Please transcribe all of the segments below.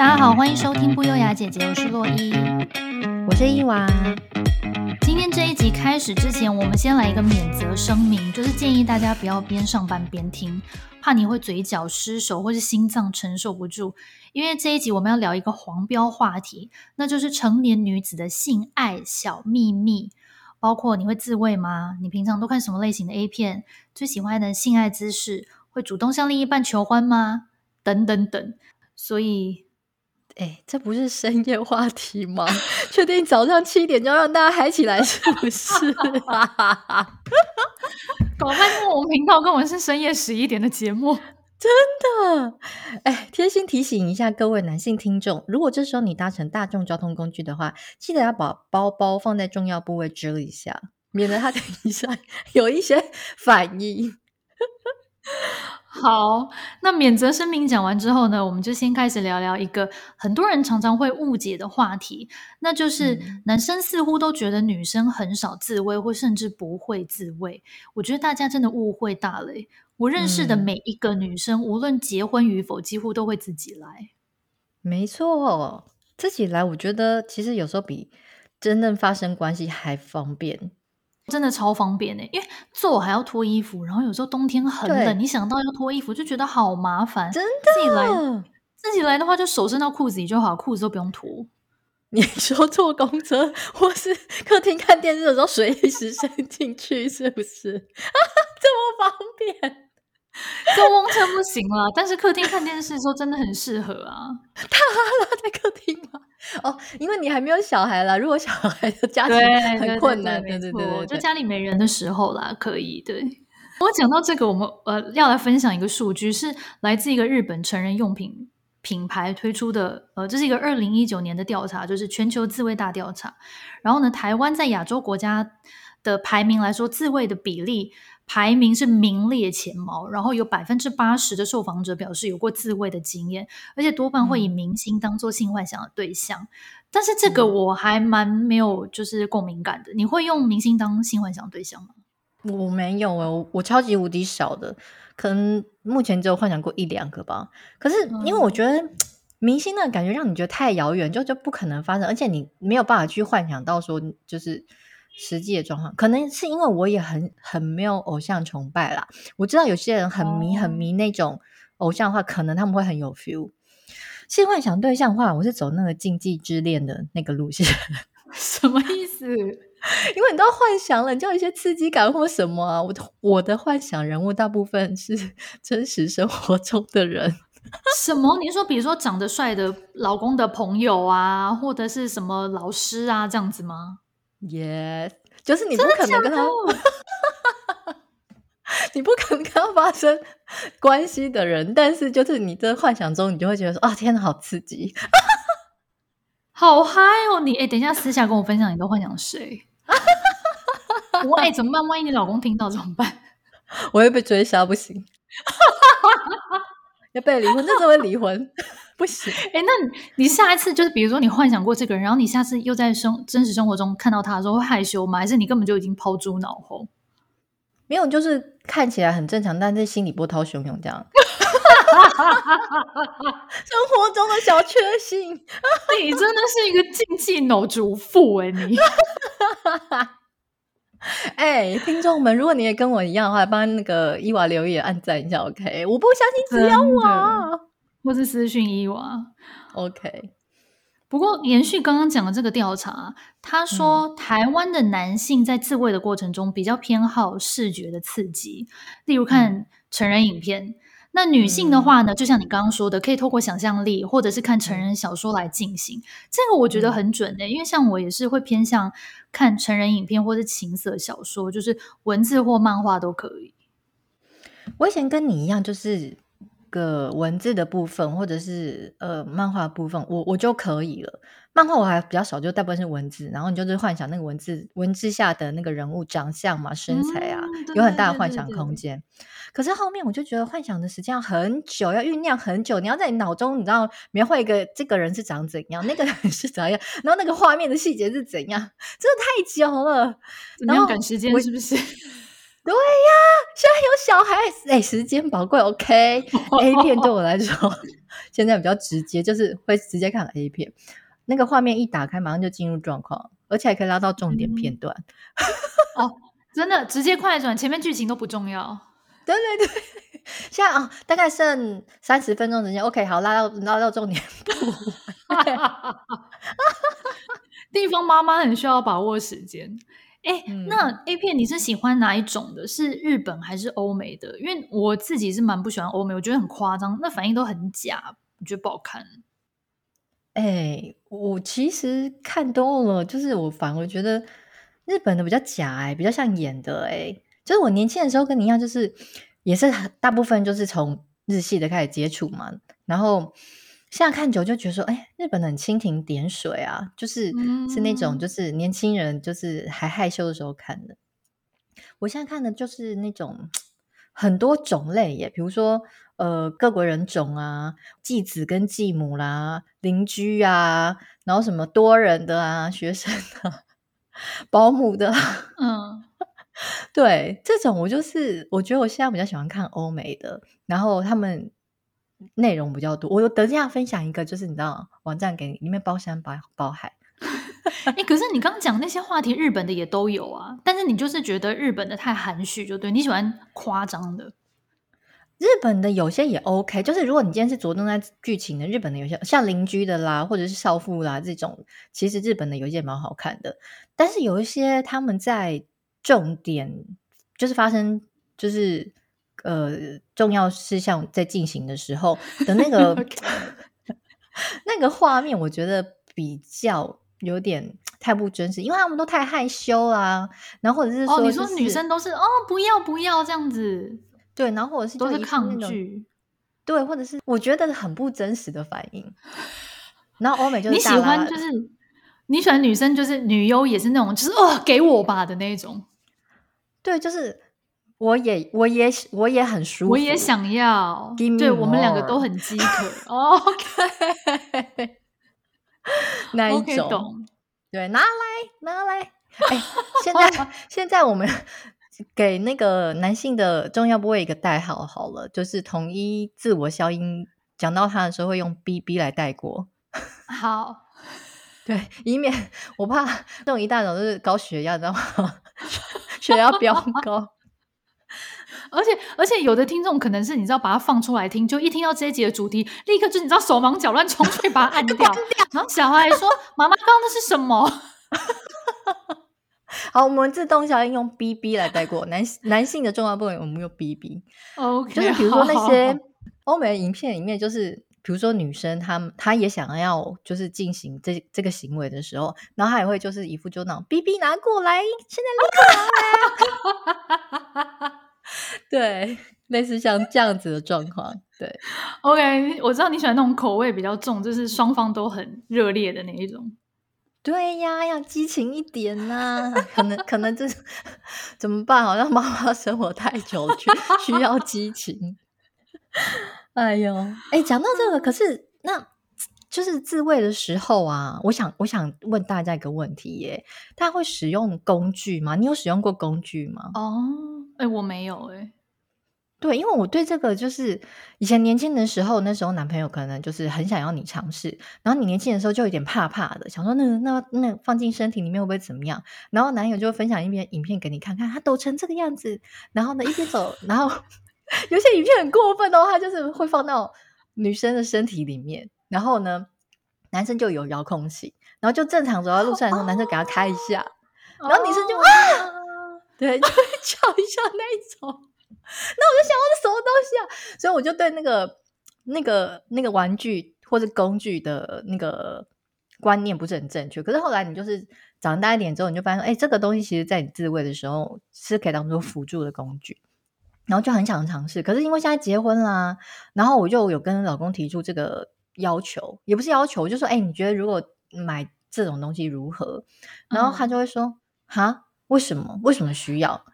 大家好，欢迎收听不优雅姐姐，我是洛伊，我是伊娃。今天这一集开始之前，我们先来一个免责声明，就是建议大家不要边上班边听，怕你会嘴角失手或是心脏承受不住。因为这一集我们要聊一个黄标话题，那就是成年女子的性爱小秘密，包括你会自慰吗？你平常都看什么类型的 A 片？最喜欢的性爱姿势？会主动向另一半求欢吗？等等等。所以，哎，这不是深夜话题吗？确定早上七点就要让大家嗨起来是不是？搞半天我们频道根本是深夜十一点的节目，真的。哎，贴心提醒一下各位男性听众，如果这时候你搭乘大众交通工具的话，记得要把包包放在重要部位遮一下，免得它等一下 有一些反应。好，那免责声明讲完之后呢，我们就先开始聊聊一个很多人常常会误解的话题，那就是男生似乎都觉得女生很少自慰，或甚至不会自慰。我觉得大家真的误会大了。我认识的每一个女生，嗯、无论结婚与否，几乎都会自己来。没错，自己来，我觉得其实有时候比真正发生关系还方便。真的超方便呢，因为做还要脱衣服，然后有时候冬天很冷，你想到要脱衣服就觉得好麻烦。真的，自己来，自己来的话就手伸到裤子里就好，裤子都不用脱。你说坐公车或是客厅看电视的时候，随时伸进去，是不是？这么方便。坐公车不行了，但是客厅看电视的时候真的很适合啊。他拉在客厅吗？哦，因为你还没有小孩啦。如果小孩的家庭很困难，对对对，对，就家里没人的时候啦，可以。对，我讲到这个，我们呃要来分享一个数据，是来自一个日本成人用品品牌推出的，呃，这是一个二零一九年的调查，就是全球自慰大调查。然后呢，台湾在亚洲国家的排名来说，自慰的比例。排名是名列前茅，然后有百分之八十的受访者表示有过自慰的经验，而且多半会以明星当做性幻想的对象。嗯、但是这个我还蛮没有就是共鸣感的。你会用明星当性幻想对象吗？我没有我超级无敌少的，可能目前只有幻想过一两个吧。可是因为我觉得明星的感觉让你觉得太遥远，就就不可能发生，而且你没有办法去幻想到说就是。实际的状况，可能是因为我也很很没有偶像崇拜啦。我知道有些人很迷很迷那种偶像的话，可能他们会很有 feel。性幻想对象的话，我是走那个禁忌之恋的那个路线。什么意思？因为你都幻想了，你就有一些刺激感或什么啊。我的我的幻想人物大部分是 真实生活中的人。什么？你说，比如说长得帅的老公的朋友啊，或者是什么老师啊，这样子吗？Yes，就是你不可能跟他，你不可能跟他发生关系的人，但是就是你在幻想中，你就会觉得说啊，天哪，好刺激，好嗨哦！你哎，等一下私下跟我分享你的幻想谁？我哎，怎么办？万一你老公听到怎么办？我会被追杀，不行，要被离婚，那就会离婚。不行，哎、欸，那你下一次就是，比如说你幻想过这个人，然后你下次又在生真实生活中看到他的时候会害羞吗？还是你根本就已经抛诸脑后？没有，就是看起来很正常，但是心里波涛汹涌这样。生活中的小确幸，你真的是一个禁忌脑主妇哎、欸！你，哎、欸，听众们，如果你也跟我一样的话，帮那个伊娃留言按赞一下，OK？我不相信只有我。或是私讯伊娃，OK。不过延续刚刚讲的这个调查，他说台湾的男性在自慰的过程中比较偏好视觉的刺激，例如看成人影片。嗯、那女性的话呢，就像你刚刚说的，可以透过想象力或者是看成人小说来进行。这个我觉得很准的、欸，因为像我也是会偏向看成人影片或是情色小说，就是文字或漫画都可以。我以前跟你一样，就是。个文字的部分，或者是呃漫画部分，我我就可以了。漫画我还比较少，就大部分是文字，然后你就是幻想那个文字文字下的那个人物长相嘛、身材啊，嗯、有很大的幻想空间。可是后面我就觉得幻想的时间要很久，要酝酿很久，你要在你脑中你知道描绘一个这个人是长怎样，那个人是怎样，然后那个画面的细节是怎样，真的太久了，然后赶时间是不是？对呀，现在有小孩，哎、欸，时间宝贵，OK。A 片对我来说，现在比较直接，就是会直接看 A 片，那个画面一打开，马上就进入状况，而且还可以拉到重点片段。嗯、哦，真的，直接快转，前面剧情都不重要。对 对对，现在啊、哦，大概剩三十分钟时间，OK，好，拉到拉到重点部。地方妈妈很需要把握时间。哎，嗯、那 A 片你是喜欢哪一种的？是日本还是欧美的？因为我自己是蛮不喜欢欧美，我觉得很夸张，那反应都很假，我觉得不好看。哎，我其实看多了，就是我反而觉得日本的比较假，哎，比较像演的，哎，就是我年轻的时候跟你一样，就是也是大部分就是从日系的开始接触嘛，然后。现在看久就觉得说，哎，日本的很蜻蜓点水啊，就是是那种就是年轻人就是还害羞的时候看的。我现在看的就是那种很多种类耶，比如说呃各国人种啊，继子跟继母啦，邻居啊，然后什么多人的啊，学生的，保姆的，嗯，对，这种我就是我觉得我现在比较喜欢看欧美的，然后他们。内容比较多，我有等一下分享一个，就是你知道网站给你里面包山包包海。哎、欸，可是你刚刚讲那些话题，日本的也都有啊。但是你就是觉得日本的太含蓄，就对，你喜欢夸张的。日本的有些也 OK，就是如果你今天是着重在剧情的，日本的有些像邻居的啦，或者是少妇啦这种，其实日本的有一些蛮好看的。但是有一些他们在重点就是发生就是。呃，重要事项在进行的时候 的那个 那个画面，我觉得比较有点太不真实，因为他们都太害羞啦。然后或者是说、就是，哦，你说女生都是哦，不要不要这样子，对，然后或者是都是抗拒，对，或者是我觉得很不真实的反应。然后欧美 就是你喜欢，就是你喜欢女生，就是女优也是那种，就是哦，给我吧的那种，对，就是。我也，我也，我也很舒服。我也想要，对，我们两个都很饥渴。OK，那一种？懂对，拿来，拿来。哎、欸，现在，现在我们给那个男性的重要部位一个代号好了，就是统一自我消音，讲到他的时候会用 “bb” 来带过。好，对，以免我怕那种一大早就是高血压，知道吗？血压飙高。而且而且，有的听众可能是你知道，把它放出来听，就一听到这一集的主题，立刻就你知道手忙脚乱冲去把它按 掉。然后小孩说：“妈妈，刚刚那是什么？” 好，我们自动消音用 “bb” 来带过。男男性的重要部位，我们用 “bb”。OK，就是比如说那些欧美的影片里面，就是比如说女生她她也想要就是进行这这个行为的时候，然后她也会就是一副就那种 “bb” 拿过来，现在立刻拿来。对，类似像这样子的状况。对，OK，我知道你喜欢那种口味比较重，就是双方都很热烈的那一种。对呀，要激情一点呐、啊。可能可能这怎么办？好像妈妈生活太久，需要激情。哎呦，哎，讲到这个，可是那就是自慰的时候啊，我想我想问大家一个问题耶：大家会使用工具吗？你有使用过工具吗？哦，哎，我没有哎。对，因为我对这个就是以前年轻的时候，那时候男朋友可能就是很想要你尝试，然后你年轻的时候就有点怕怕的，想说那那那放进身体里面会不会怎么样？然后男友就会分享一篇影片给你看看，他抖成这个样子，然后呢一边走，然后 有些影片很过分哦，他就是会放到女生的身体里面，然后呢男生就有遥控器，然后就正常走到路上的时候，男生给他开一下，然后女生就啊，对，就会 叫一下那一种。那我就想，我是什么东西啊？所以我就对那个、那个、那个玩具或者工具的那个观念不是很正确。可是后来你就是长大一点之后，你就发现，哎，这个东西其实在你自慰的时候是可以当做辅助的工具，然后就很想尝试。可是因为现在结婚啦，然后我就有跟老公提出这个要求，也不是要求，我就说，哎，你觉得如果买这种东西如何？然后他就会说，哈、嗯，为什么？为什么需要？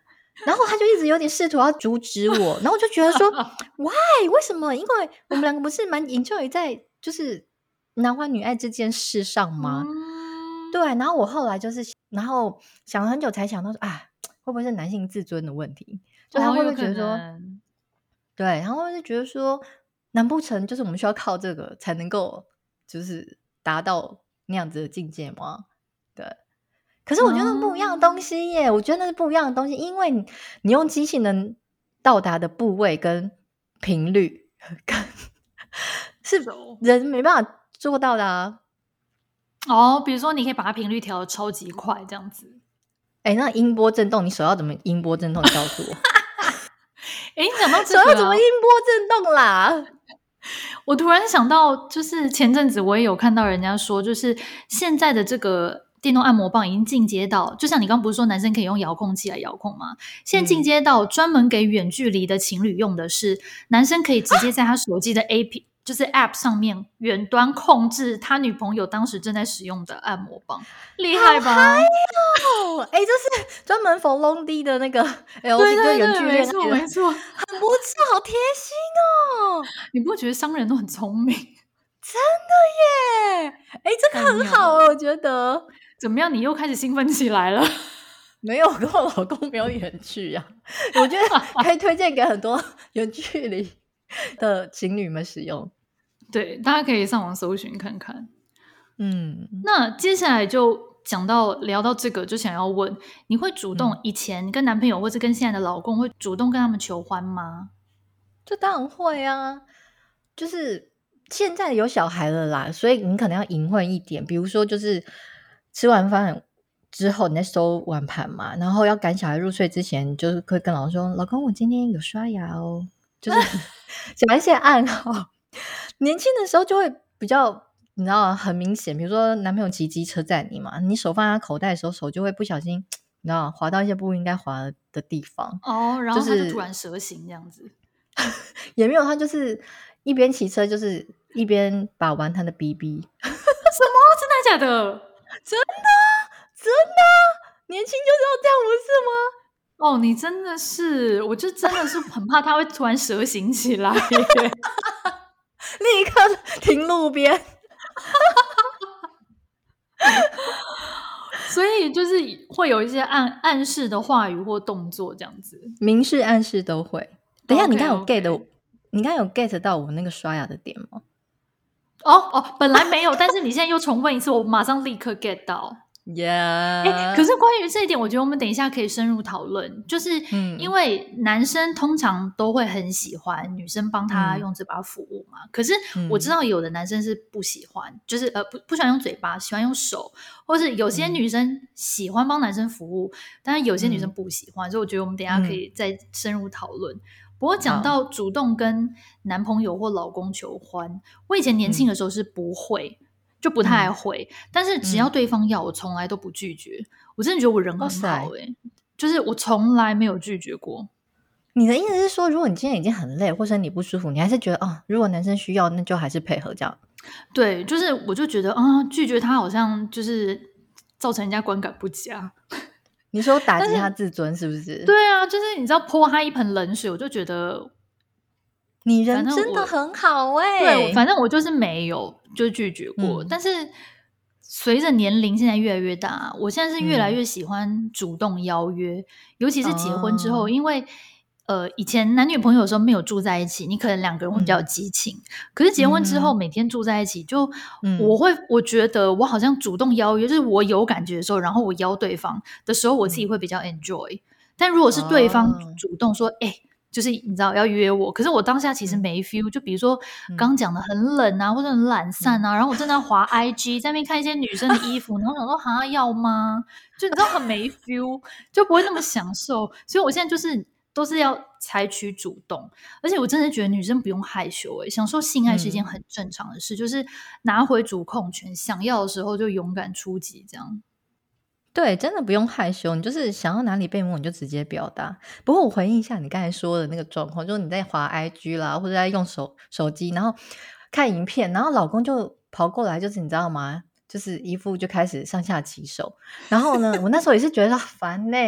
然后他就一直有点试图要阻止我，然后我就觉得说，Why？为什么？因为我们两个不是蛮 enjoy 在就是男欢女爱这件事上吗？嗯、对。然后我后来就是，然后想了很久才想到说，啊，会不会是男性自尊的问题？就他会不会觉得说，哦、对，然后就觉得说，难不成就是我们需要靠这个才能够就是达到那样子的境界吗？对。可是我觉得不一样的东西耶，哦、我觉得那是不一样的东西，因为你，你用机器能到达的部位跟频率，跟是人没办法做到的啊。哦，比如说你可以把它频率调的超级快，这样子。哎，那音波震动，你手要怎么音波震动？你告诉我。哎，你讲到这怎么音波震动啦？我突然想到，就是前阵子我也有看到人家说，就是现在的这个电动按摩棒已经进阶到，就像你刚刚不是说男生可以用遥控器来遥控吗？现在进阶到专门给远距离的情侣用的是，嗯、男生可以直接在他手机的 A P。就是 App 上面远端控制他女朋友当时正在使用的按摩棒，厉害吧？哎、哦，这是专门 for long D 的那个 L，对对对，没错没错，很不错，好贴心哦！你不觉得商人都很聪明？真的耶！哎，这个很好哦，我觉得怎么样？你又开始兴奋起来了？没有，跟我老公没有远距呀、啊。我觉得 可以推荐给很多远距离的情侣们使用。对，大家可以上网搜寻看看。嗯，那接下来就讲到聊到这个，就想要问，你会主动以前跟男朋友，或者跟现在的老公，会主动跟他们求欢吗？这当然会啊，就是现在有小孩了啦，所以你可能要隐晦一点，比如说就是吃完饭之后，你在收碗盘嘛，然后要赶小孩入睡之前，就是会跟老公说：“老公，我今天有刷牙哦。”就是 讲一些暗号。年轻的时候就会比较，你知道很明显。比如说，男朋友骑机车载你嘛，你手放在他口袋的时候，手就会不小心，你知道滑到一些不应该滑的地方。哦，然后他就突然蛇形这样子，也没有，他就是一边骑车，就是一边把玩他的 BB。什么？真的假的？真的，真的，年轻就是要这样，不是吗？哦，你真的是，我就真的是很怕他会突然蛇形起来。立刻停路边，所以就是会有一些暗暗示的话语或动作，这样子，明示暗示都会。等一下，你刚有 get，okay, okay. 你刚有 get 到我那个刷牙的点吗？哦哦，本来没有，但是你现在又重问一次，我马上立刻 get 到。Yeah，可是关于这一点，我觉得我们等一下可以深入讨论。就是因为男生通常都会很喜欢女生帮他用嘴巴服务嘛。嗯、可是我知道有的男生是不喜欢，嗯、就是呃不不喜欢用嘴巴，喜欢用手，或是有些女生喜欢帮男生服务，嗯、但是有些女生不喜欢。嗯、所以我觉得我们等一下可以再深入讨论。嗯、不过讲到主动跟男朋友或老公求欢，我以前年轻的时候是不会。就不太会，嗯、但是只要对方要，我从来都不拒绝。嗯、我真的觉得我人很好诶、欸、就是我从来没有拒绝过。你的意思是说，如果你今天已经很累，或者你不舒服，你还是觉得啊、哦，如果男生需要，那就还是配合这样？对，就是我就觉得啊，拒绝他好像就是造成人家观感不佳。你说打击他自尊是不是？对啊，就是你知道泼他一盆冷水，我就觉得。你人真的很好哎、欸，对，反正我就是没有就拒绝过。嗯、但是随着年龄现在越来越大，我现在是越来越喜欢主动邀约，嗯、尤其是结婚之后，哦、因为呃以前男女朋友的时候没有住在一起，你可能两个人会比较有激情。嗯、可是结婚之后，每天住在一起，就、嗯、我会我觉得我好像主动邀约，就是我有感觉的时候，然后我邀对方的时候，我自己会比较 enjoy。嗯、但如果是对方主动说，哎、就是你知道要约我，可是我当下其实没 feel。就比如说刚讲的很冷啊，或者很懒散啊，然后我正在滑 IG，在那边看一些女生的衣服，然后想说哈要吗？就你知道很没 feel，就不会那么享受。所以我现在就是都是要采取主动，而且我真的觉得女生不用害羞、欸，诶享受性爱是一件很正常的事，嗯、就是拿回主控权，想要的时候就勇敢出击，这样。对，真的不用害羞，你就是想要哪里被摸，你就直接表达。不过我回应一下你刚才说的那个状况，就是你在滑 IG 啦，或者在用手手机，然后看影片，然后老公就跑过来，就是你知道吗？就是一副就开始上下其手。然后呢，我那时候也是觉得烦呢，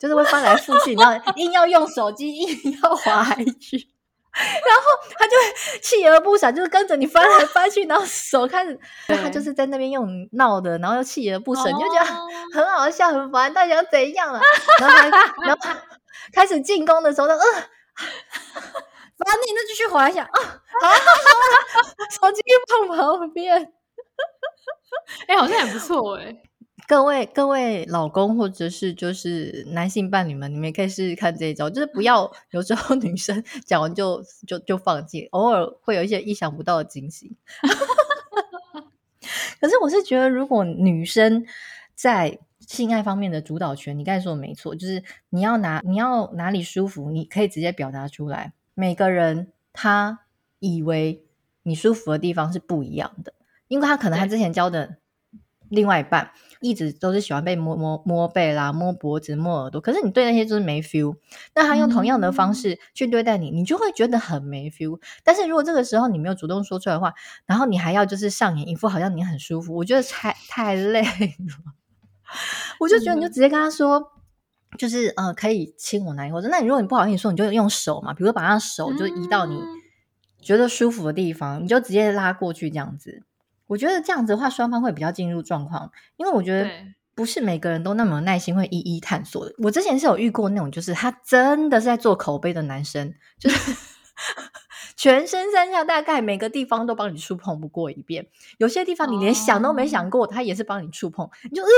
就是会翻来覆去，然后硬要用手机，硬要滑 IG。然后他就会锲而不舍，就是跟着你翻来翻去，然后手开始，他就是在那边用闹的，然后又锲而不舍，你就觉得很好笑，很烦，到底想怎样了？然后他，然后他开始进攻的时候，他嗯，把你那继续滑一下啊，好，手机放旁边，哎，好像也不错哎。各位各位老公或者是就是男性伴侣们，你们也可以试试看这一招，就是不要有时候女生 讲完就就就放弃，偶尔会有一些意想不到的惊喜。可是我是觉得，如果女生在性爱方面的主导权，你刚才说的没错，就是你要拿你要哪里舒服，你可以直接表达出来。每个人他以为你舒服的地方是不一样的，因为他可能他之前教的另外一半。一直都是喜欢被摸摸摸背啦，摸脖子、摸耳朵，可是你对那些就是没 feel。那他用同样的方式去对待你，嗯、你就会觉得很没 feel。但是如果这个时候你没有主动说出来的话，然后你还要就是上演一副好像你很舒服，我觉得太太累了。我就觉得你就直接跟他说，嗯、就是呃可以亲我哪里，或者那你如果你不好意思说，你就用手嘛，比如说把他手就移到你觉得舒服的地方，嗯、你就直接拉过去这样子。我觉得这样子的话，双方会比较进入状况，因为我觉得不是每个人都那么有耐心会一一探索的。我之前是有遇过那种，就是他真的是在做口碑的男生，就是 全身上下大概每个地方都帮你触碰不过一遍，有些地方你连想都没想过，他也是帮你触碰，你就呃，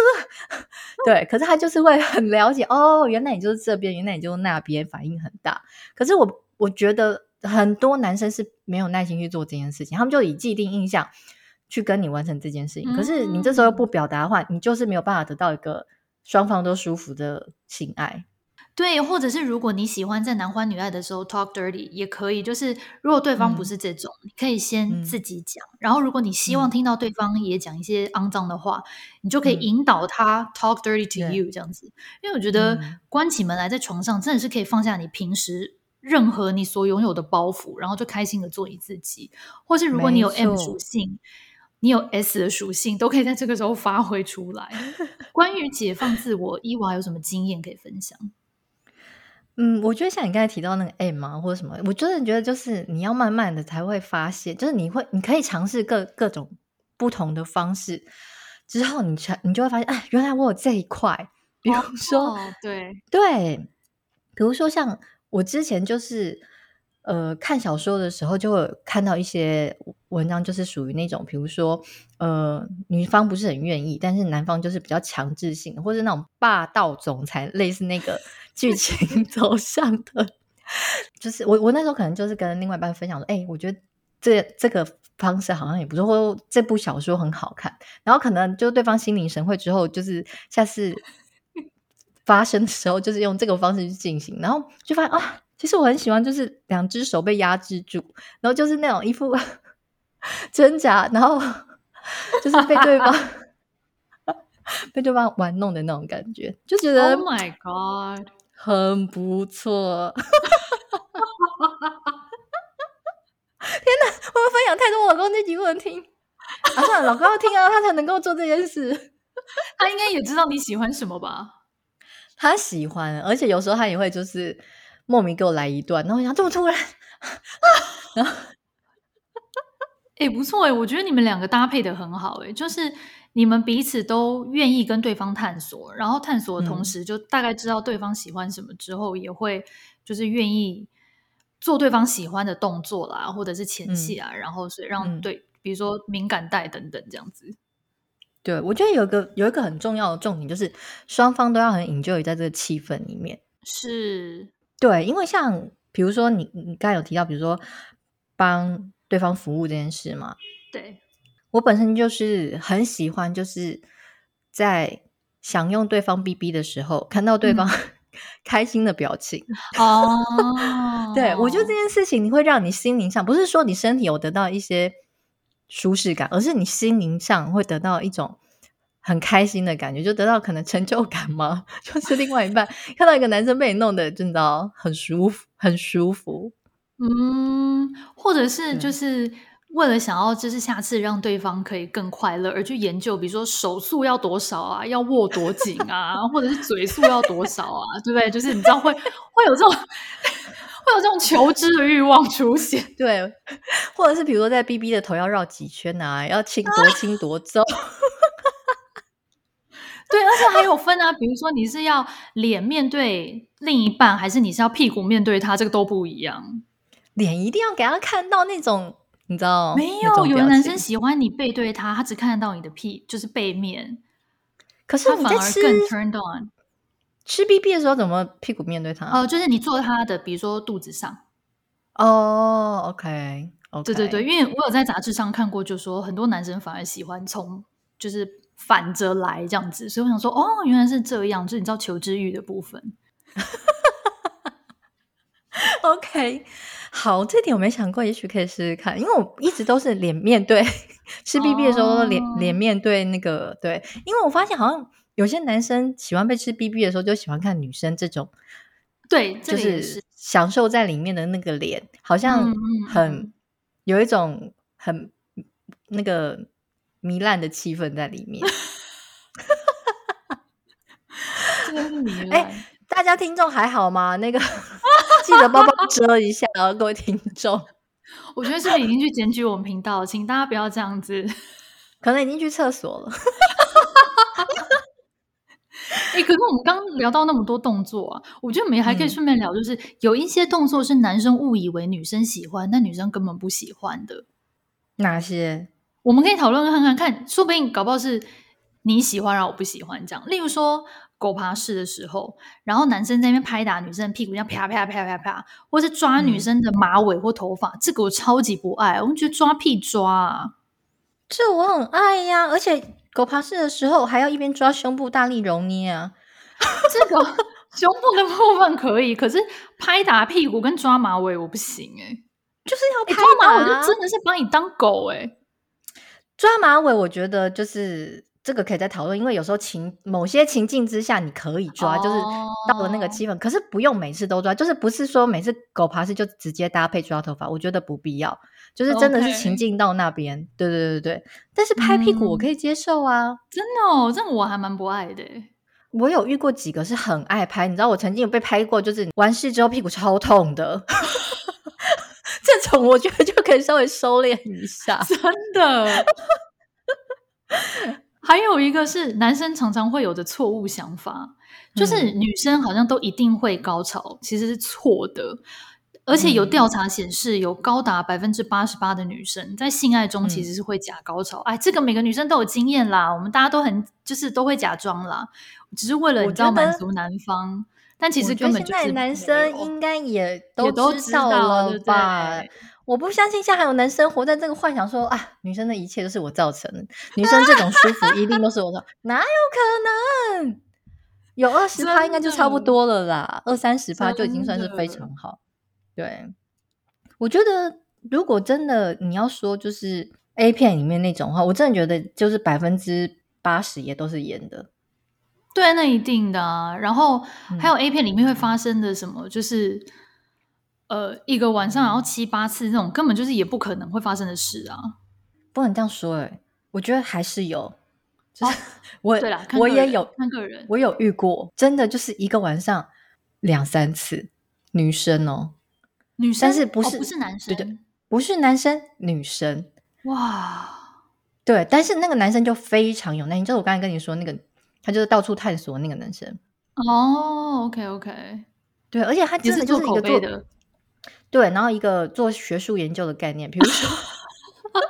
对，可是他就是会很了解哦，原来你就是这边，原来你就是那边，反应很大。可是我我觉得很多男生是没有耐心去做这件事情，他们就以既定印象。去跟你完成这件事情，可是你这时候又不表达的话，嗯、你就是没有办法得到一个双方都舒服的性爱。对，或者是如果你喜欢在男欢女爱的时候 talk dirty 也可以，就是如果对方不是这种，嗯、你可以先自己讲。嗯、然后如果你希望听到对方也讲一些肮脏的话，嗯、你就可以引导他 talk dirty to you 这样子。因为我觉得关起门来在床上真的是可以放下你平时任何你所拥有的包袱，然后就开心的做你自己。或是如果你有 M 属性。你有 S 的属性，都可以在这个时候发挥出来。关于解放自我，伊娃有什么经验可以分享？嗯，我觉得像你刚才提到那个 M 啊，或者什么，我真的觉得就是你要慢慢的才会发现，就是你会，你可以尝试各各种不同的方式，之后你才你就会发现，哎，原来我有这一块。比如说，哦、对对，比如说像我之前就是。呃，看小说的时候就会看到一些文章，就是属于那种，比如说，呃，女方不是很愿意，但是男方就是比较强制性，或者那种霸道总裁，类似那个 剧情走向的。就是我我那时候可能就是跟另外一半分享说，哎、欸，我觉得这这个方式好像也不错，或这部小说很好看，然后可能就对方心领神会之后，就是下次发生的时候，就是用这个方式去进行，然后就发现啊。其实我很喜欢，就是两只手被压制住，然后就是那种一副 挣扎，然后 就是被对方被对方玩弄的那种感觉，就觉得 Oh my God，很不错。天哪，我们分享太多，我老公这集不能听。啊，算了，老公要听啊，他才能够做这件事。他应该也知道你喜欢什么吧？他喜欢，而且有时候他也会就是。莫名给我来一段，然后我想这么突然，然后，哎、欸，不错哎，我觉得你们两个搭配的很好哎，就是你们彼此都愿意跟对方探索，然后探索的同时，就大概知道对方喜欢什么之后，嗯、也会就是愿意做对方喜欢的动作啦，或者是前戏啊，嗯、然后所以让对，嗯、比如说敏感带等等这样子。对，我觉得有一个有一个很重要的重点，就是双方都要很 enjoy 在这个气氛里面，是。对，因为像比如说你你刚才有提到，比如说帮对方服务这件事嘛，对，我本身就是很喜欢，就是在享用对方 BB 的时候，看到对方、嗯、开心的表情哦。对，我觉得这件事情你会让你心灵上，不是说你身体有得到一些舒适感，而是你心灵上会得到一种。很开心的感觉，就得到可能成就感吗？就是另外一半看到一个男生被你弄得真的很舒服，很舒服。嗯，或者是就是为了想要，就是下次让对方可以更快乐而去研究，比如说手速要多少啊，要握多紧啊，或者是嘴速要多少啊，对不对？就是你知道会会有这种会有这种求知的欲望出现。对，或者是比如说在 BB 的头要绕几圈啊，要亲多亲多重。对，而且还有分啊，比如说你是要脸面对另一半，还是你是要屁股面对他，这个都不一样。脸一定要给他看到那种，你知道？没有，有的男生喜欢你背对他，他只看得到你的屁，就是背面。可是你在吃反而更 turned on。吃 BB 的时候怎么屁股面对他？哦、呃，就是你坐他的，比如说肚子上。哦，OK，OK，对对对，因为我有在杂志上看过，就说很多男生反而喜欢从就是。反着来这样子，所以我想说，哦，原来是这样，就是你知道求知欲的部分。OK，好，这点我没想过，也许可以试试看，因为我一直都是脸面对吃 BB 的时候，脸脸、oh. 面对那个对，因为我发现好像有些男生喜欢被吃 BB 的时候，就喜欢看女生这种，对，就是享受在里面的那个脸，好像很有一种很那个。糜烂的气氛在里面，真的是糜烂。哎，大家听众还好吗？那个 记得帮帮遮一下啊，各位听众。我觉得是不是已经去检举我们频道，请大家不要这样子。可能已经去厕所了。哎、欸，可是我们刚聊到那么多动作啊，我觉得我们还可以顺便聊，就是、嗯、有一些动作是男生误以为女生喜欢，但女生根本不喜欢的。哪些？我们可以讨论看看，看说不定搞不好是你喜欢，然后我不喜欢这样。例如说狗爬式的时候，然后男生在那边拍打女生的屁股，这样啪啪啪啪啪，或是抓女生的马尾或头发，嗯、这个我超级不爱。我们觉得抓屁抓啊，这我很爱呀。而且狗爬式的时候还要一边抓胸部大力揉捏啊，这个胸部的部分可以，可是拍打屁股跟抓马尾我不行哎、欸，就是要拍打，我就真的是把你当狗哎、欸。抓马尾，我觉得就是这个可以再讨论，因为有时候情某些情境之下你可以抓，哦、就是到了那个气氛，可是不用每次都抓，就是不是说每次狗爬式就直接搭配抓头发，我觉得不必要，就是真的是情境到那边.对对对对。但是拍屁股我可以接受啊，嗯、真的哦，这我还蛮不爱的。我有遇过几个是很爱拍，你知道我曾经有被拍过，就是完事之后屁股超痛的。这种我觉得就可以稍微收敛一下，真的。还有一个是男生常常会有的错误想法，就是女生好像都一定会高潮，其实是错的。而且有调查显示，有高达百分之八十八的女生在性爱中其实是会假高潮。哎，这个每个女生都有经验啦，我们大家都很就是都会假装啦，只是为了你知道满足男方。但其实根本就是男生应该也都知道了吧？我不相信现在还有男生活在这个幻想说，啊，女生的一切都是我造成的，女生这种舒服一定都是我造，哪有可能？有二十趴应该就差不多了啦，二三十趴就已经算是非常好。对，我觉得如果真的你要说就是 A 片里面那种话，我真的觉得就是百分之八十也都是演的。对，那一定的啊。然后还有 A 片里面会发生的什么，嗯、就是呃，一个晚上然后七八次那种，根本就是也不可能会发生的事啊。不能这样说哎，我觉得还是有。就是、哦、我对啦，我也有看个人，我有遇过，真的就是一个晚上两三次，女生哦，女生，但是不是、哦、不是男生，对对，不是男生，女生。哇，对，但是那个男生就非常有耐心，就是我刚才跟你说那个。他就是到处探索那个男生哦，OK OK，对，而且他真的就是一个做，做对，然后一个做学术研究的概念，比如说，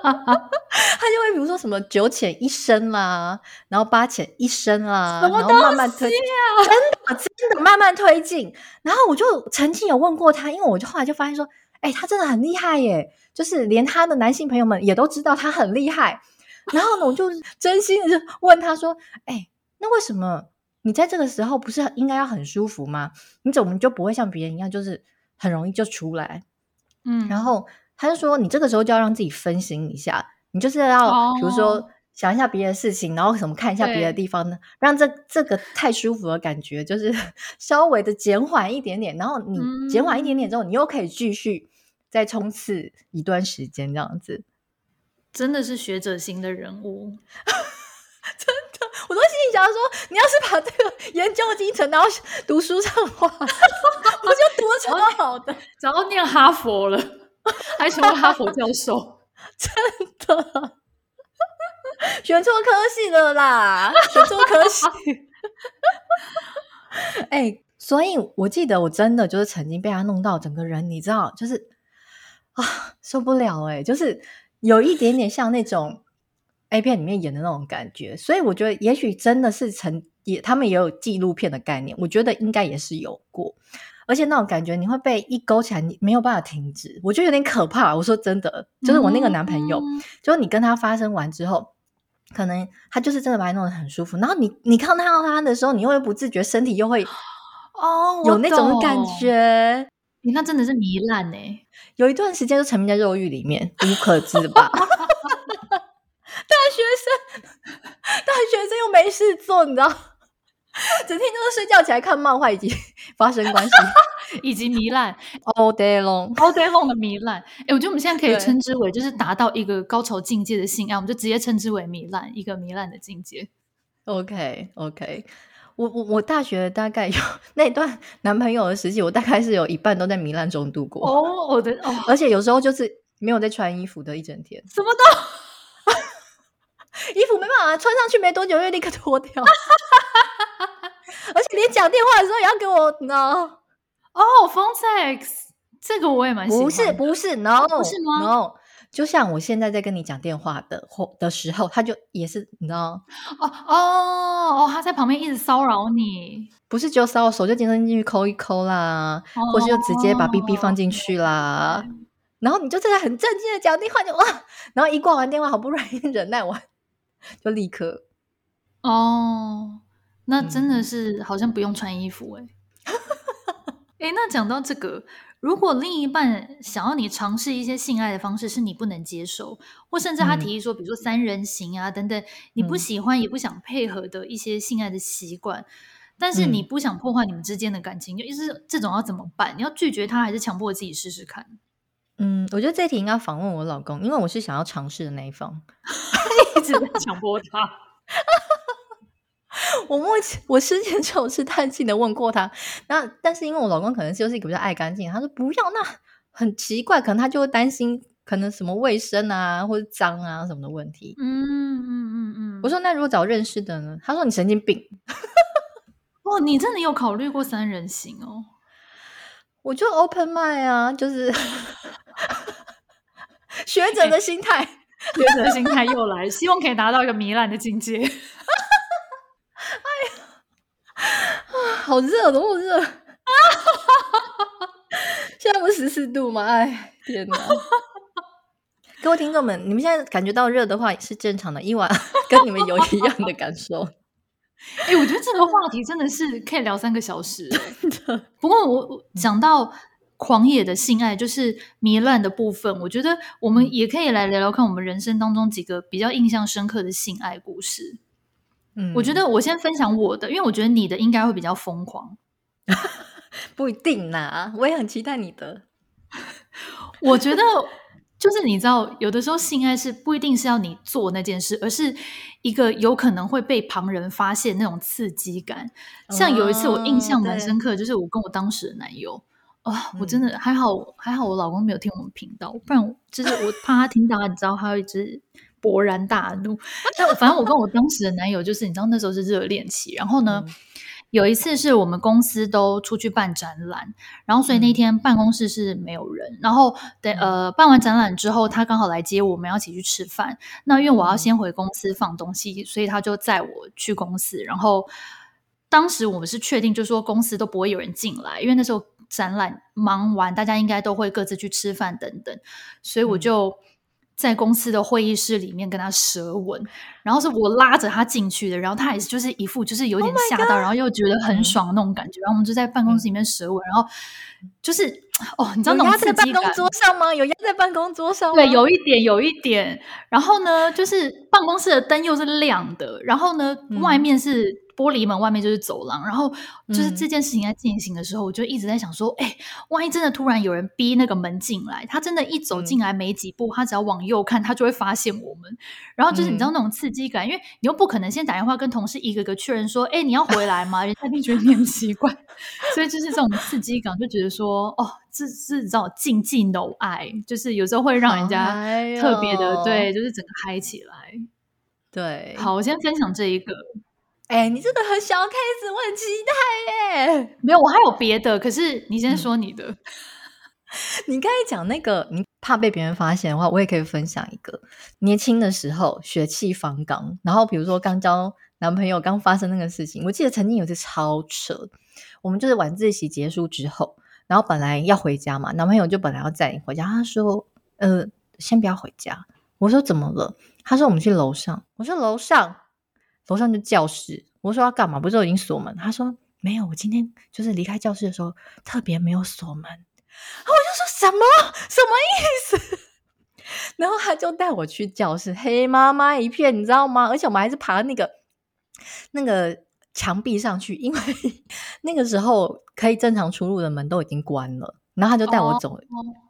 他就会比如说什么九浅一深啦，然后八浅一深啦，然后慢慢推，啊、真的真的慢慢推进。然后我就曾经有问过他，因为我就后来就发现说，哎，他真的很厉害耶，就是连他的男性朋友们也都知道他很厉害。然后呢，我就真心的就问他说，哎。那为什么你在这个时候不是应该要很舒服吗？你怎么就不会像别人一样，就是很容易就出来？嗯，然后他就说，你这个时候就要让自己分心一下，你就是要、哦、比如说想一下别的事情，然后什么看一下别的地方呢，让这这个太舒服的感觉就是 稍微的减缓一点点，然后你减缓一点点之后，嗯、你又可以继续再冲刺一段时间，这样子。真的是学者型的人物。我都心里想说，你要是把这个研究精神然后读书上的话，我就读的超好的，然后念哈佛了，还成为哈佛教授，真的选错科系了啦，选错科系。哎、欸，所以我记得我真的就是曾经被他弄到整个人，你知道，就是啊受不了哎、欸，就是有一点点像那种 A 片里面演的那种感觉。所以我觉得，也许真的是成也他们也有纪录片的概念，我觉得应该也是有过。而且那种感觉，你会被一勾起来，你没有办法停止，我觉得有点可怕。我说真的，就是我那个男朋友，嗯、就是你跟他发生完之后。可能他就是真的把你弄得很舒服，然后你你看到他的时候，你又会不自觉身体又会哦有那种感觉，你看真的是糜烂哎！有一段时间就沉迷在肉欲里面，无可自拔。大学生，大学生又没事做，你知道，整天就是睡觉起来看漫画以及发生关系。以及糜烂，all day long，all day long 的糜烂。哎，我觉得我们现在可以称之为，就是达到一个高潮境界的性爱，我们就直接称之为糜烂，一个糜烂的境界。Okay. 我我我大学大概有那段男朋友的时期，我大概是有一半都在糜烂中度过。哦，我的哦，而且有时候就是没有在穿衣服的一整天，什么都衣服没办法穿上去，没多久又立刻脱掉，而且连讲电话的时候也要给我呢。哦、oh,，phone sex，这个我也蛮喜欢。不是不是，no，不是吗？no，就像我现在在跟你讲电话的或的时候，他就也是，你知道？哦哦哦，他在旁边一直骚扰你，不是就骚扰，手就进进去抠一抠啦，oh, 或是就直接把 BB 放进去啦，oh, 然后你就正在很正经的讲电话，就哇，然后一挂完电话，好不容易忍耐完，就立刻。哦、oh,，那真的是好像不用穿衣服哎、那讲到这个，如果另一半想要你尝试一些性爱的方式是你不能接受，或甚至他提议说，比如说三人行啊等等，你不喜欢也不想配合的一些性爱的习惯，但是你不想破坏你们之间的感情，就意思这种要怎么办？你要拒绝他，还是强迫自己试试看？嗯，我觉得这题应该访问我老公，因为我是想要尝试的那一方，一 直在强迫他。我目前我之前就试探性的问过他，那但是因为我老公可能就是一个比较爱干净，他说不要，那很奇怪，可能他就会担心可能什么卫生啊或者脏啊什么的问题。嗯嗯嗯嗯，我说那如果找认识的呢？他说你神经病。哦，你真的有考虑过三人行哦？我就 open mind 啊，就是学者的心态，学者的心态又来，希望可以达到一个糜烂的境界。好热，怎么热？现在不是十四度吗？哎，天哪！各位听众们，你们现在感觉到热的话也是正常的，伊娃 跟你们有一样的感受。哎、欸，我觉得这个话题真的是可以聊三个小时。不过我，我讲到狂野的性爱，就是糜烂的部分，我觉得我们也可以来聊聊看，我们人生当中几个比较印象深刻的性爱故事。嗯，我觉得我先分享我的，因为我觉得你的应该会比较疯狂，不一定啦，我也很期待你的。我觉得就是你知道，有的时候性爱是不一定是要你做那件事，而是一个有可能会被旁人发现那种刺激感。像有一次我印象蛮深刻，就是我跟我当时的男友啊、哦，我真的还好，还好我老公没有听我们频道，不然就是我怕他听到，你知道他会一直。勃然大怒，但反正我跟我当时的男友就是，你知道那时候是热恋期，然后呢，有一次是我们公司都出去办展览，然后所以那天办公室是没有人，然后等呃办完展览之后，他刚好来接我们，要一起去吃饭。那因为我要先回公司放东西，所以他就载我去公司。然后当时我们是确定，就是说公司都不会有人进来，因为那时候展览忙完，大家应该都会各自去吃饭等等，所以我就。在公司的会议室里面跟他舌吻，然后是我拉着他进去的，然后他也是就是一副就是有点吓到，oh、然后又觉得很爽的那种感觉，然后我们就在办公室里面舌吻，然后就是哦，你知道那种在办公桌上吗？有压在办公桌上吗？对，有一点，有一点。然后呢，就是办公室的灯又是亮的，然后呢，嗯、外面是玻璃门外面就是走廊，然后就是这件事情在进行的时候，我就一直在想说，哎、嗯，万一真的突然有人逼那个门进来，他真的一走进来没几步，嗯、他只要往右看，他就会发现我们。然后就是你知道那种刺激感，嗯、因为你又不可能先打电话跟同事一个个确认说，哎，你要回来吗？人家一定觉得你很奇怪，所以就是这种刺激感，就觉得说，哦，这是你知道禁忌 no 爱，就是有时候会让人家特别的、哦、对，就是整个嗨起来。对，好，我先分享这一个。哎、欸，你真的很小 case，我很期待耶。没有，我还有别的，可是你先说你的。嗯、你刚才讲那个，你怕被别人发现的话，我也可以分享一个。年轻的时候血气方刚，然后比如说刚交男朋友，刚发生那个事情，我记得曾经有一次超扯。我们就是晚自习结束之后，然后本来要回家嘛，男朋友就本来要载你回家，他说：“呃，先不要回家。”我说：“怎么了？”他说：“我们去楼上。”我说：“楼上，楼上就教室。”我说：“要干嘛？不是都已经锁门？”他说：“没有，我今天就是离开教室的时候特别没有锁门。”然后我就说什么什么意思？然后他就带我去教室，黑麻麻一片，你知道吗？而且我们还是爬那个那个墙壁上去，因为 那个时候可以正常出入的门都已经关了。然后他就带我走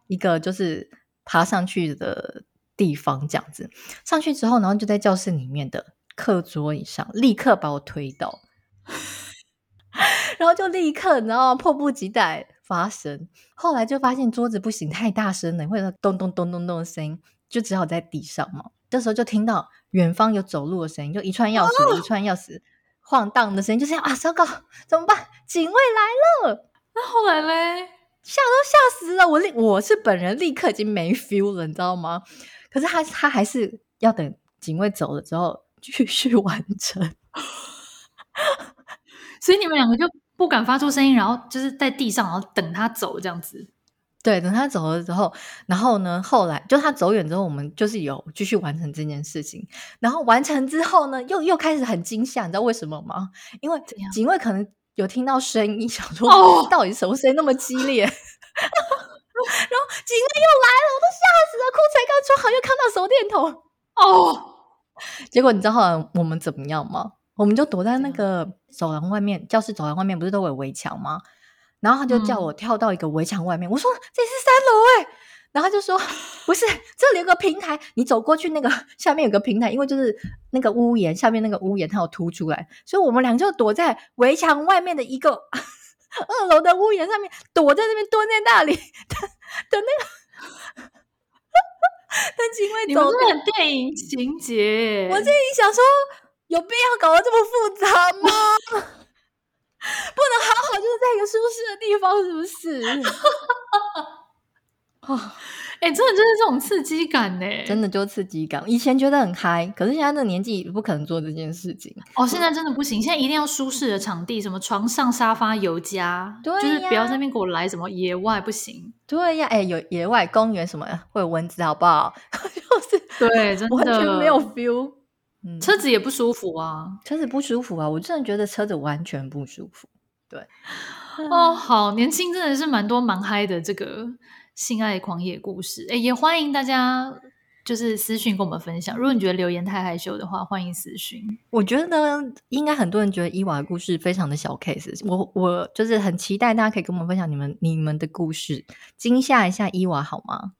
一个就是爬上去的。地方这样子上去之后，然后就在教室里面的课桌椅上，立刻把我推倒，然后就立刻，然后迫不及待发声。后来就发现桌子不行，太大声了，会有咚咚咚咚咚的声音，就只好在地上嘛。这时候就听到远方有走路的声音，就一串钥匙，哦、一串钥匙晃荡的声音，就这样啊，糟糕，怎么办？警卫来了。那后来嘞，吓都吓死了。我立，我是本人立刻已经没 feel 了，你知道吗？可是他他还是要等警卫走了之后继续完成，所以你们两个就不敢发出声音，然后就是在地上，然后等他走这样子。对，等他走了之后，然后呢，后来就他走远之后，我们就是有继续完成这件事情。然后完成之后呢，又又开始很惊吓，你知道为什么吗？因为警卫可能有听到声音，想说到底什么声音那么激烈。然后警卫又来了，我都吓死了，裤才刚穿好，又看到手电筒哦。结果你知道后来我们怎么样吗？我们就躲在那个走廊外面，教室走廊外面不是都有围墙吗？然后他就叫我跳到一个围墙外面。嗯、我说这是三楼哎，然后他就说 不是，这里有个平台，你走过去那个 下面有个平台，因为就是那个屋檐下面那个屋檐它有凸出来，所以我们俩就躲在围墙外面的一个。二楼的屋檐上面，躲在那边，蹲在那里等等那个，等警卫走。你们电影情节，我这里想说，有必要搞得这么复杂吗？不能好好就是在一个舒适的地方，是不是？啊。哎、欸，真的就是这种刺激感呢，真的就是刺激感。以前觉得很嗨，可是现在这个年纪不可能做这件事情。哦，现在真的不行，现在一定要舒适的场地，什么床上沙发有家，对，就是不要在那边给我来什么野外不行。对呀，哎、欸，有野外公园什么会有蚊子，好不好？就是对，真的完全没有 feel。嗯，车子也不舒服啊，车子不舒服啊，我真的觉得车子完全不舒服。对，哦，好，年轻真的是蛮多蛮嗨的这个。性爱狂野故事，诶，也欢迎大家就是私讯跟我们分享。如果你觉得留言太害羞的话，欢迎私讯。我觉得呢，应该很多人觉得伊娃的故事非常的小 case，我我就是很期待大家可以跟我们分享你们你们的故事，惊吓一下伊娃好吗？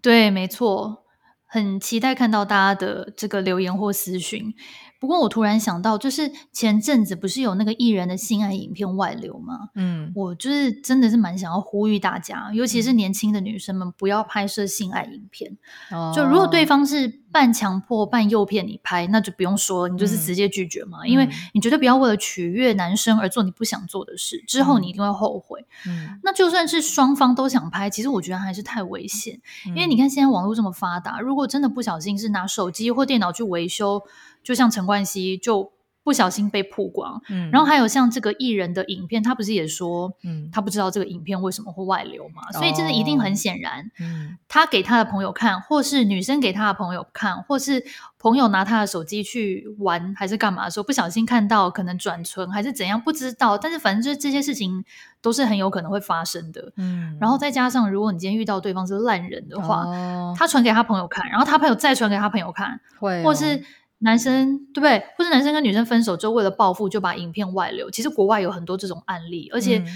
对，没错，很期待看到大家的这个留言或私讯。不过我突然想到，就是前阵子不是有那个艺人的性爱影片外流吗？嗯，我就是真的是蛮想要呼吁大家，尤其是年轻的女生们，不要拍摄性爱影片。哦，就如果对方是半强迫半诱骗你拍，那就不用说了，你就是直接拒绝嘛，嗯，因为你绝对不要为了取悦男生而做你不想做的事，之后你一定会后悔。嗯，那就算是双方都想拍，其实我觉得还是太危险，因为你看现在网络这么发达，如果真的不小心是拿手机或电脑去维修。就像陈冠希就不小心被曝光，嗯，然后还有像这个艺人的影片，他不是也说，嗯，他不知道这个影片为什么会外流嘛，所以这是一定很显然，嗯，他给他的朋友看，或是女生给他的朋友看，或是朋友拿他的手机去玩还是干嘛的时候，不小心看到，可能转存还是怎样，不知道，但是反正就是这些事情都是很有可能会发生的，嗯，然后再加上如果你今天遇到对方是烂人的话，哦，他传给他朋友看，然后他朋友再传给他朋友看，会哦，或是。男生对不对？或者男生跟女生分手之后为了报复就把影片外流。其实国外有很多这种案例，而且。嗯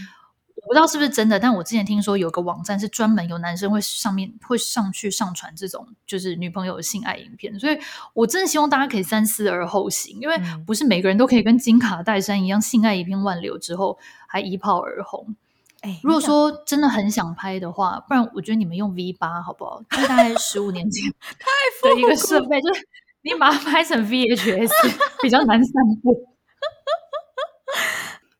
我不知道是不是真的，但我之前听说有个网站是专门有男生会上面会上去上传这种就是女朋友的性爱影片，所以我真的希望大家可以三思而后行，因为不是每个人都可以跟金卡戴珊一样，性爱影片外流之后还一炮而红。哎，如果说真的很想拍的话，不然我觉得你们用 V 八好不好？就大概十五年前 的一个设备，就是你把它拍成 VHS 比较难散播。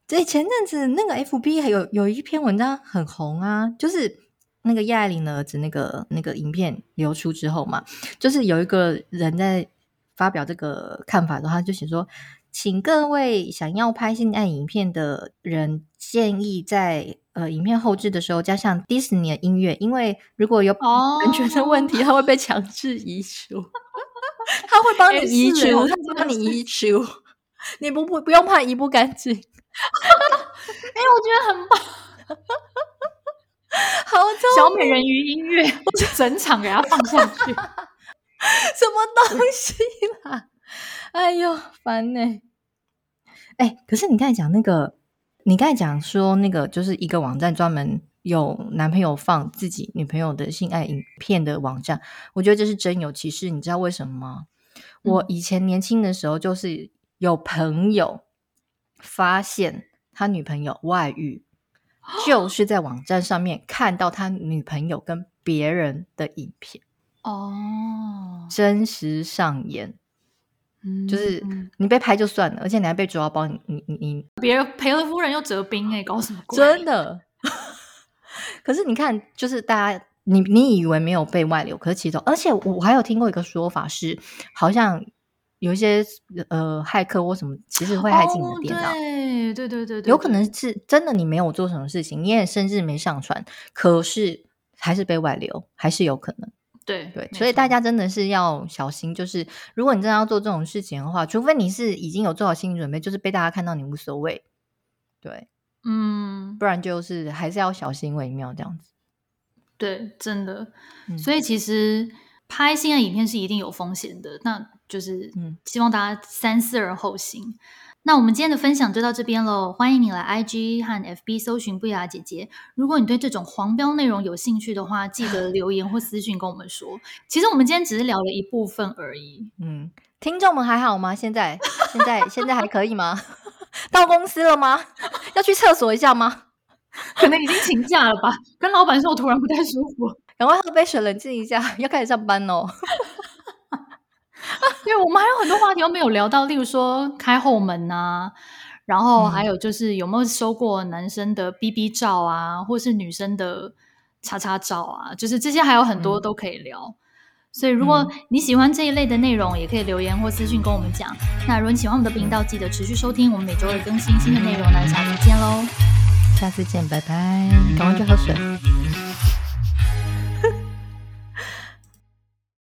所以前阵子那个 FB 还有有一篇文章很红啊，就是那个叶爱玲的儿子那个那个影片流出之后嘛，就是有一个人在发表这个看法的话，他就写说，请各位想要拍性爱影片的人，建议在呃影片后置的时候加上 Disney 的音乐，因为如果有版权的问题，他会被强制移除，他会帮你移除，他会帮你移除，你不不不用怕移不干净。哎、欸，我觉得很棒，好小美人鱼音乐，我就整场给它放下去，什么东西啦？哎呦，烦呢、欸！哎、欸，可是你刚才讲那个，你刚才讲说那个，就是一个网站专门有男朋友放自己女朋友的性爱影片的网站，我觉得这是真有其事。你知道为什么吗？嗯、我以前年轻的时候，就是有朋友。发现他女朋友外遇，就是在网站上面看到他女朋友跟别人的影片哦，真实上演，嗯，就是你被拍就算了，而且你还被抓包，你你你，别人赔了夫人又折兵哎，搞什么鬼？真的，可是你看，就是大家你你以为没有被外流，可是其实，而且我还有听过一个说法是，好像。有一些呃，骇客或什么，其实会害进你的电脑。对对对对对，有可能是真的，你没有做什么事情，你也甚至没上传，可是还是被外流，还是有可能。对对，所以大家真的是要小心。就是如果你真的要做这种事情的话，除非你是已经有做好心理准备，就是被大家看到你无所谓。对，嗯，不然就是还是要小心为妙这样子。对，真的。嗯、所以其实拍新的影片是一定有风险的。那就是嗯，希望大家三思而后行。嗯、那我们今天的分享就到这边喽。欢迎你来 IG 和 FB 搜寻不雅姐姐。如果你对这种黄标内容有兴趣的话，记得留言或私讯跟我们说。其实我们今天只是聊了一部分而已。嗯，听众们还好吗？现在现在现在还可以吗？到公司了吗？要去厕所一下吗？可能已经请假了吧？跟老板说我突然不太舒服，赶快喝杯水冷静一下，要开始上班哦。对，我们还有很多话题都没有聊到，例如说开后门啊，然后还有就是有没有收过男生的 BB 照啊，或是女生的叉叉照啊，就是这些还有很多都可以聊。嗯、所以如果你喜欢这一类的内容，也可以留言或私信跟我们讲。那如果你喜欢我们的频道，记得持续收听，我们每周二更新新的内容。那下次见喽，下次见，拜拜，赶快去喝水。